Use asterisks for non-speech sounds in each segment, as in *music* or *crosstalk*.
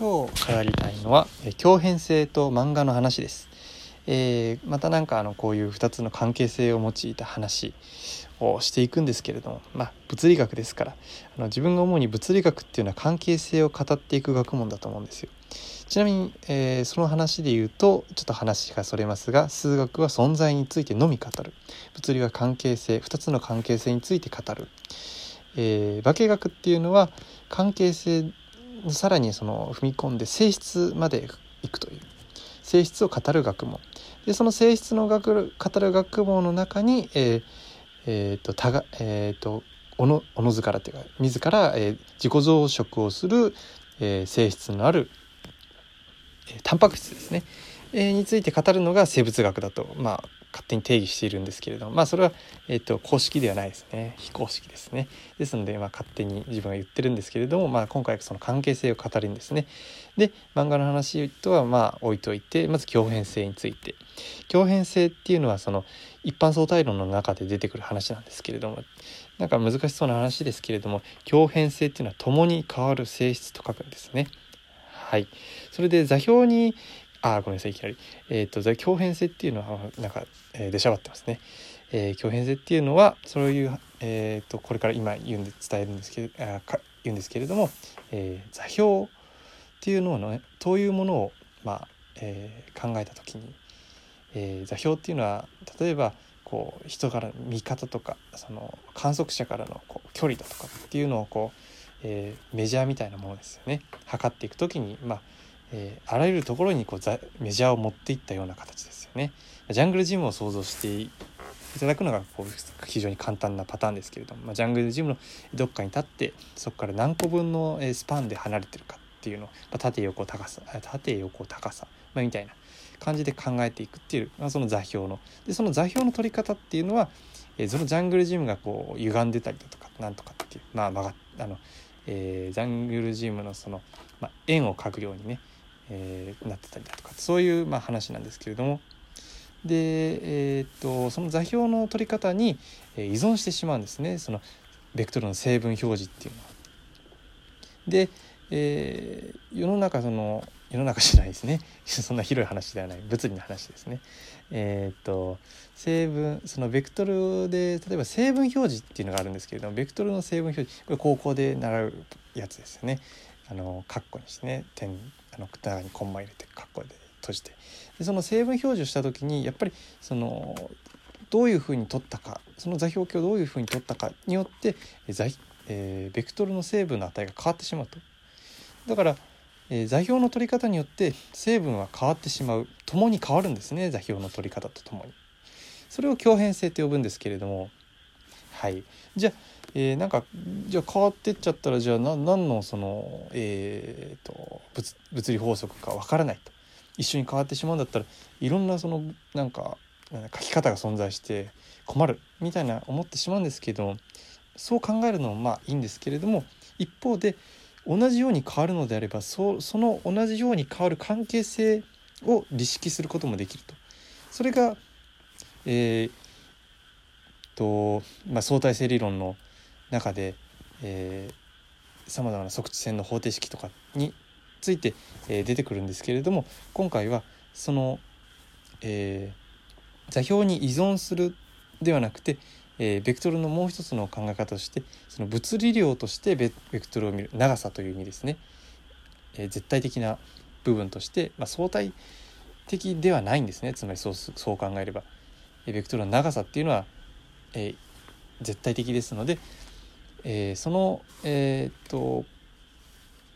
今日語りたいのは強変性と漫画の話です、えー、また何かあのこういう2つの関係性を用いた話をしていくんですけれどもまあ物理学ですからあの自分が主に物理学っていうのは関係性を語っていく学問だと思うんですよ。ちなみに、えー、その話で言うとちょっと話がそれますが数学は存在についてのみ語る。物理は関係性2つの関係性について語る、えー、化学っていうのは関係性さらにその踏み込んで性質までいくという。性質を語る学問。でその性質の学語る学問の中に、えーえーとたがえーと、おのおのずからというか自ら、えー、自己増殖をする、えー、性質のある、えー、タンパク質ですね、えー、について語るのが生物学だとまあ勝手に定義しているんですけれどもまあそれは、えーと、公式ではないですね。非公式ですね。ですので、まあ、勝手に自分が言ってるんですけれども、まあ、今回その関係性を語るんですね。で漫画の話とはまあ置いといてまず強変性について。強変性っていうのはその一般相対論の中で出てくる話なんですけれどもなんか難しそうな話ですけれども強変性っていうのは共に変わる性質と書くんですね。はい、それで座標にあごめんなさいいきなり。えっ、ー、と強変性っていうのはなんか、えー、出しゃばってますね、えー、強変性っていうのはそういうえっ、ー、とこれから今言うんで伝えるんですけどあか言うんですけれども、えー、座標っていうのをねどういうものをまあ、えー、考えた時に、えー、座標っていうのは例えばこう人から見方とかその観測者からのこう距離だとかっていうのをこう、えー、メジャーみたいなものですよね。測っていく時にまあえー、あらゆるところにこうメジャーを持っていったような形ですよね。ジャングルジムを想像していただくのがこう非常に簡単なパターンですけれども、まあ、ジャングルジムのどっかに立ってそこから何個分のスパンで離れてるかっていうのを、まあ、縦横高さ縦横高さ、まあ、みたいな感じで考えていくっていう、まあ、その座標のでその座標の取り方っていうのは、えー、そのジャングルジムがこう歪んでたりだとかなんとかっていうまあ曲があの、えー、ジャングルジムのその、まあ、円を描くようにねえー、なってたりだとかそういうまあ話なんですけれどもで、えー、っとその座標の取り方に依存してしまうんですねそのベクトルの成分表示っていうのは。で、えー、世の中その世の中じゃないですね *laughs* そんな広い話ではない物理の話ですね。えー、っと成分そのベクトルで例えば成分表示っていうのがあるんですけれどもベクトルの成分表示これ高校で習うやつですよね。あのカッコにしてね点あの中にコンマ入れてカッコで閉じてでその成分表示をした時にやっぱりそのどういうふうに取ったかその座標系をどういうふうに取ったかによって座、えー、ベクトルの成分の値が変わってしまうと。だから、え、座標の取り方によって成分は変わってしまう共に変わるんですね座標の取り方とともに。それを強変性と呼ぶんですけれどもはいじゃあえー、なんかじゃあ変わってっちゃったらじゃあ何のその、えーと、物物理法則かわからないと一緒に変わってしまうんだったらいろんなそのなんか書き方が存在して困るみたいな思ってしまうんですけどそう考えるのもまあいいんですけれども一方で同じように変わるのであればそその同じように変わる関係性を理識することもできると。それが、えーとまあ、相対性理論の中でさまざまな測地線の方程式とかについて、えー、出てくるんですけれども今回はその、えー、座標に依存するではなくて、えー、ベクトルのもう一つの考え方としてその物理量としてベクトルを見る長さという意味ですね、え、絶対的な部分として、まあ、相対的ではないんですね。つまりそうそう考えれば、え、ベクトルの長さっていうのは、え、絶対的ですので、えー、その、えー、っと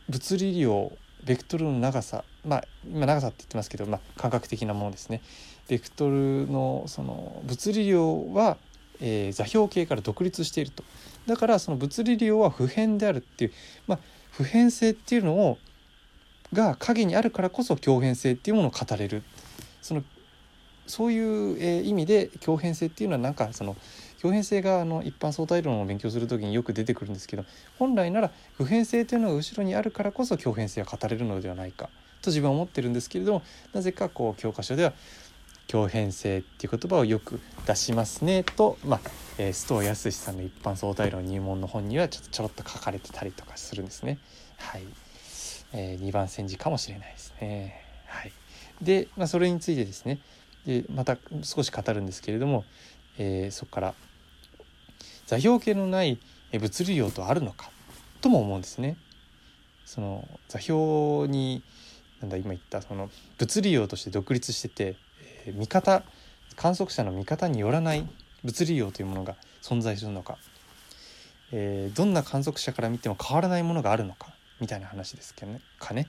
物理量ベクトルの長さまあ今長さって言ってますけど、まあ、感覚的なものですね。ベクトルのその物理量は、えー、座標系から独立しているとだからその物理量は普遍であるっていう、まあ、普遍性っていうのをが影にあるからこそ強変性っていうものを語れるそのそういう、えー、意味で強変性っていうのはなんかその強変性があの一般相対論を勉強する時によく出てくるんですけど本来なら普遍性というのが後ろにあるからこそ強変性は語れるのではないかと自分は思ってるんですけれどもなぜかこう教科書では強変性っていう言葉をよく出しますねと、まあえー、須藤康さんの一般相対論入門の本にはちょっとちょろっと書かれてたりとかするんですね。はいえー、2番煎じかもしれないですね。はい、で、まあ、それについてですねでまた少し語るんですけれども、えー、そこから座標系のない物理量とあるのかとも思うんですね。その座標になんだ今言ったその物理量として独立してて、えー、見方観測者の見方によらない物理量というものが存在するのか、えー、どんな観測者から見ても変わらないものがあるのかみたいな話ですけどね。かね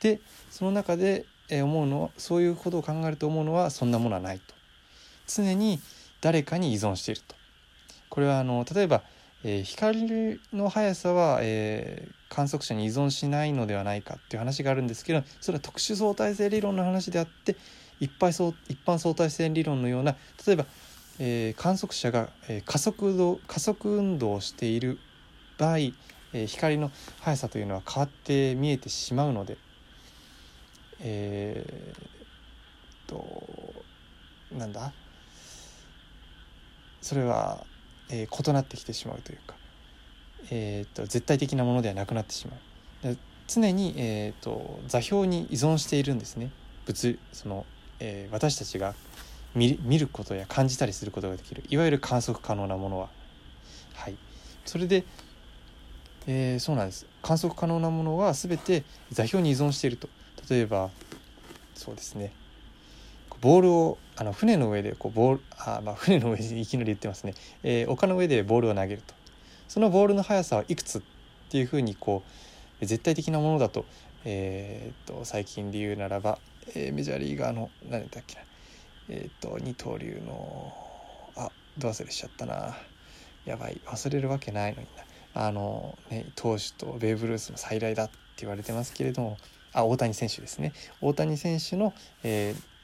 でその中で思うのはそういうことを考えると思うのはそんなものはないと常に誰かに依存しているとこれはあの例えば、えー、光の速さは、えー、観測者に依存しないのではないかっていう話があるんですけどそれは特殊相対性理論の話であって一般相一般相対性理論のような例えば、えー、観測者が、えー、加速度加速運動をしている場合、えー、光の速さというのは変わって見えてしまうのでえー、となんだ？それは、えー、異なってきてしまうというか、えーと、絶対的なものではなくなってしまう。常に、えーと、座標に依存しているんですね。物その、えー、私たちが見見ることや感じたりすることができる。いわゆる観測可能なものは。はい、それで、えー、そうなんです。観測可能なものは全て座標に依存していると。例えばそうですね。ボールをあの船の上でこうボールあ、まあ、船の上でいきなり言ってますね、えー、丘の上でボールを投げると。そのボールの速さはいくつっていうふうにこう絶対的なものだと,、えー、と最近で言うならば、えー、メジャーリーガーの何だっけな。えっ、ー、と二刀流のあどう忘れしちゃったな。やばい。忘れるわけないのにな。あのね投手とベーブ・ルースの再来だって言われてますけれども。あ大谷選手ですね。大谷選手の、えー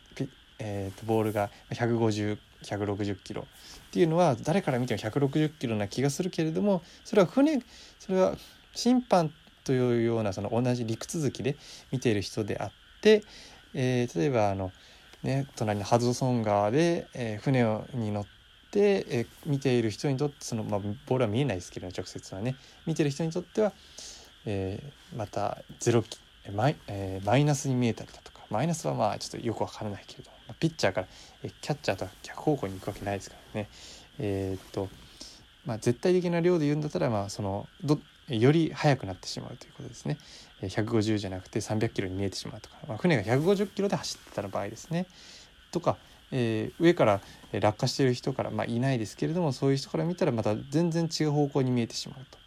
えー、とボールが150160キロっていうのは誰から見ても160キロな気がするけれどもそれは船それは審判というようなその同じ陸続きで見ている人であって、えー、例えばあの、ね、隣のハドソン川で、えー、船に乗って、えー、見ている人にとってその、まあ、ボールは見えないですけど直接はね見てる人にとっては、えー、また0キマイ,、えー、マイナスに見えたりだとかマイナスはまあちょっとよくわからないけれども。ピッチャーからキャッチャーとは逆方向に行くわけないですからねえー、っとまあ絶対的な量で言うんだったらまあそのどより速くなってしまうということですね150じゃなくて300キロに見えてしまうとか、まあ、船が150キロで走ってた場合ですねとか、えー、上から落下している人から、まあ、いないですけれどもそういう人から見たらまた全然違う方向に見えてしまうと。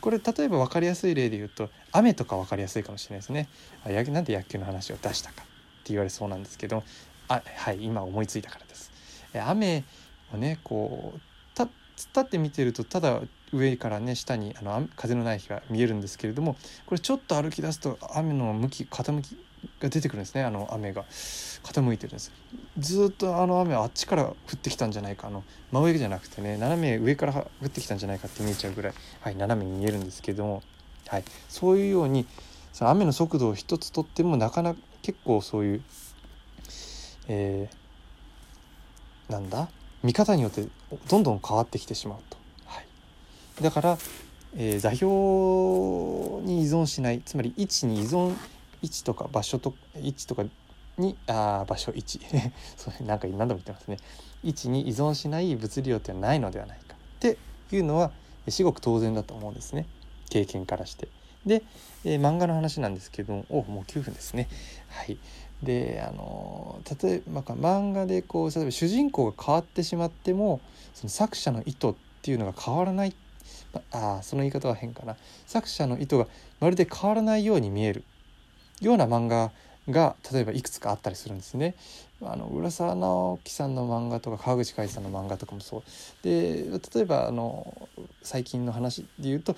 これ例えば分かりやすい例で言うと雨とか分かりやすいかもしれないですね。あなんで野球の話を出したかって言われそうなんですけどあはい今思いついたからです。雨をねこう立って見てるとただ上からね下にあの風のない日が見えるんですけれどもこれちょっと歩き出すと雨の向き傾きが出てくるんですねあの雨が傾いてるんですずっとあの雨はあっちから降ってきたんじゃないかあの真上じゃなくてね斜め上から降ってきたんじゃないかって見えちゃうぐらい、はい、斜めに見えるんですけども、はい、そういうようにその雨の速度を一つとってもなかなか結構そういう、えー、なんだ？見方によってどんどん変わってきてしまうと。はい、だから、えー、座標に依存しないつまり位置に依存位置とか場所と位置とかにあ場所位置。*laughs* それなんか何度も言ってますね。位置に依存しない物理量ってないのではないか。っていうのは至極当然だと思うんですね。経験からして。で、えー、漫画の話なんですけどもおもう9分ですね。はい、であの例えば漫画でこう例えば主人公が変わってしまってもその作者の意図っていうのが変わらない。あその言い方は変かな。作者の意図がまるで変わらないように見える。ような漫画が例えばいくつかあったりするんですね。あの浦沢直樹さんの漫画とか川口海さんの漫画とかもそう。で例えばあの最近の話で言うと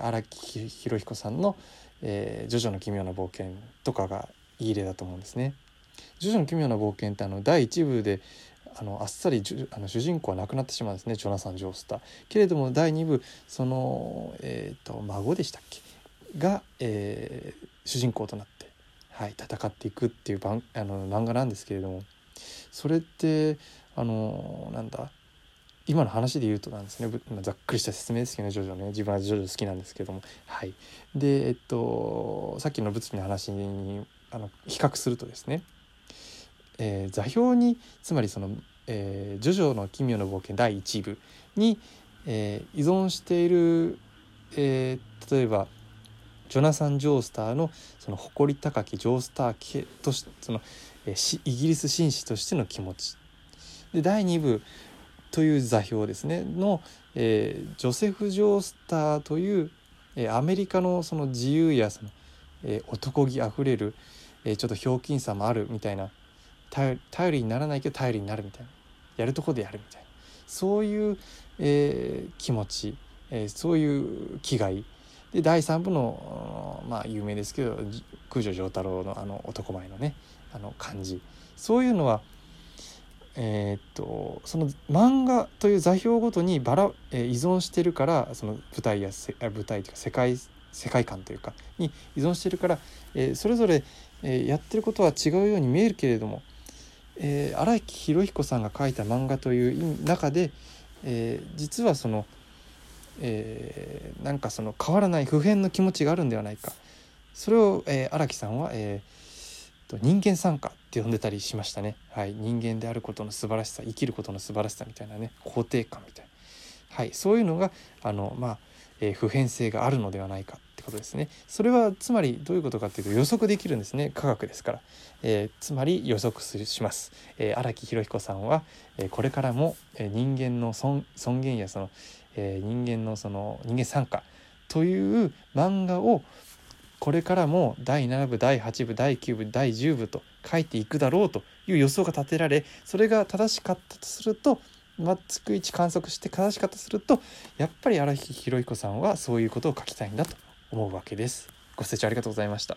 荒木博彦さんの「えー、ジョジョの奇妙な冒険」とかがいい例だと思うんですね。ジョジョの奇妙な冒険ってあの第1部であのあっさりあの主人公は亡くなってしまうんですね。ジョナサン・ジョースター。けれども第2部その、えーと孫でしたっけ？が、えー、主人公となって、はい、戦っていくっていう番あの漫画なんですけれども。それってあのなんだ今の話で言うとなんですね。ざっくりした説明ですけどね。ジョジョね。自分はジョジョ好きなんですけども。はい。でえっとさっきの物理の話にあの比較するとですね、えー、座標につまりその、えー「ジョジョの奇妙な冒険」第1部に、えー、依存している、えー、例えばジョナサン・ジョースターのその誇り高きジョースター系としてその、えー、イギリス紳士としての気持ち。で第2部という座標ですねの、えー、ジョセフ・ジョースターという、えー、アメリカのその自由やその、え、男気あふれる、え、ちょっとひょうきんさもあるみたいな。頼りにならないけど頼りになるみたいな。やるとこでやるみたいな。そういう、え、気持ち、え、そういう気概。で第3部のまあ有名ですけど空女城太郎のあの男前のねあの感じ。そういうのはえー、っとその漫画という座標ごとにバラ、えー、依存してるからその舞台やせ舞台というか世界世界観というかに依存してるから、えー、それぞれ、えー、やってることは違うように見えるけれども、えー、木博彦さんが書いた漫画という中で、えー、実はその、えー、なんかその変わらない普遍の気持ちがあるんではないか。それを、えー、荒木さんは、えー、人間参加って呼んでたりしましたね、はい、人間であることの素晴らしさ生きることの素晴らしさみたいなね肯定感みたいな、はい、そういうのがあの、まあえー、普遍性があるのではないかってことですね。それはつまりどういうことかっていうと予測できるんですね。科学ですから、えー、つまり予測します。荒、えー、木博彦さんは、えー、これからも、え、人間の尊尊厳やその、えー、人間のその人間参加という漫画をこれからも第7部第8部第9部第10部と書いていくだろうという予想が立てられそれが正しかったとするとまあ、逐一観測して正しかったとするとやっぱり荒木博彦さんはそういうことを書きたいんだと思うわけです。ご清聴ありがとうございました。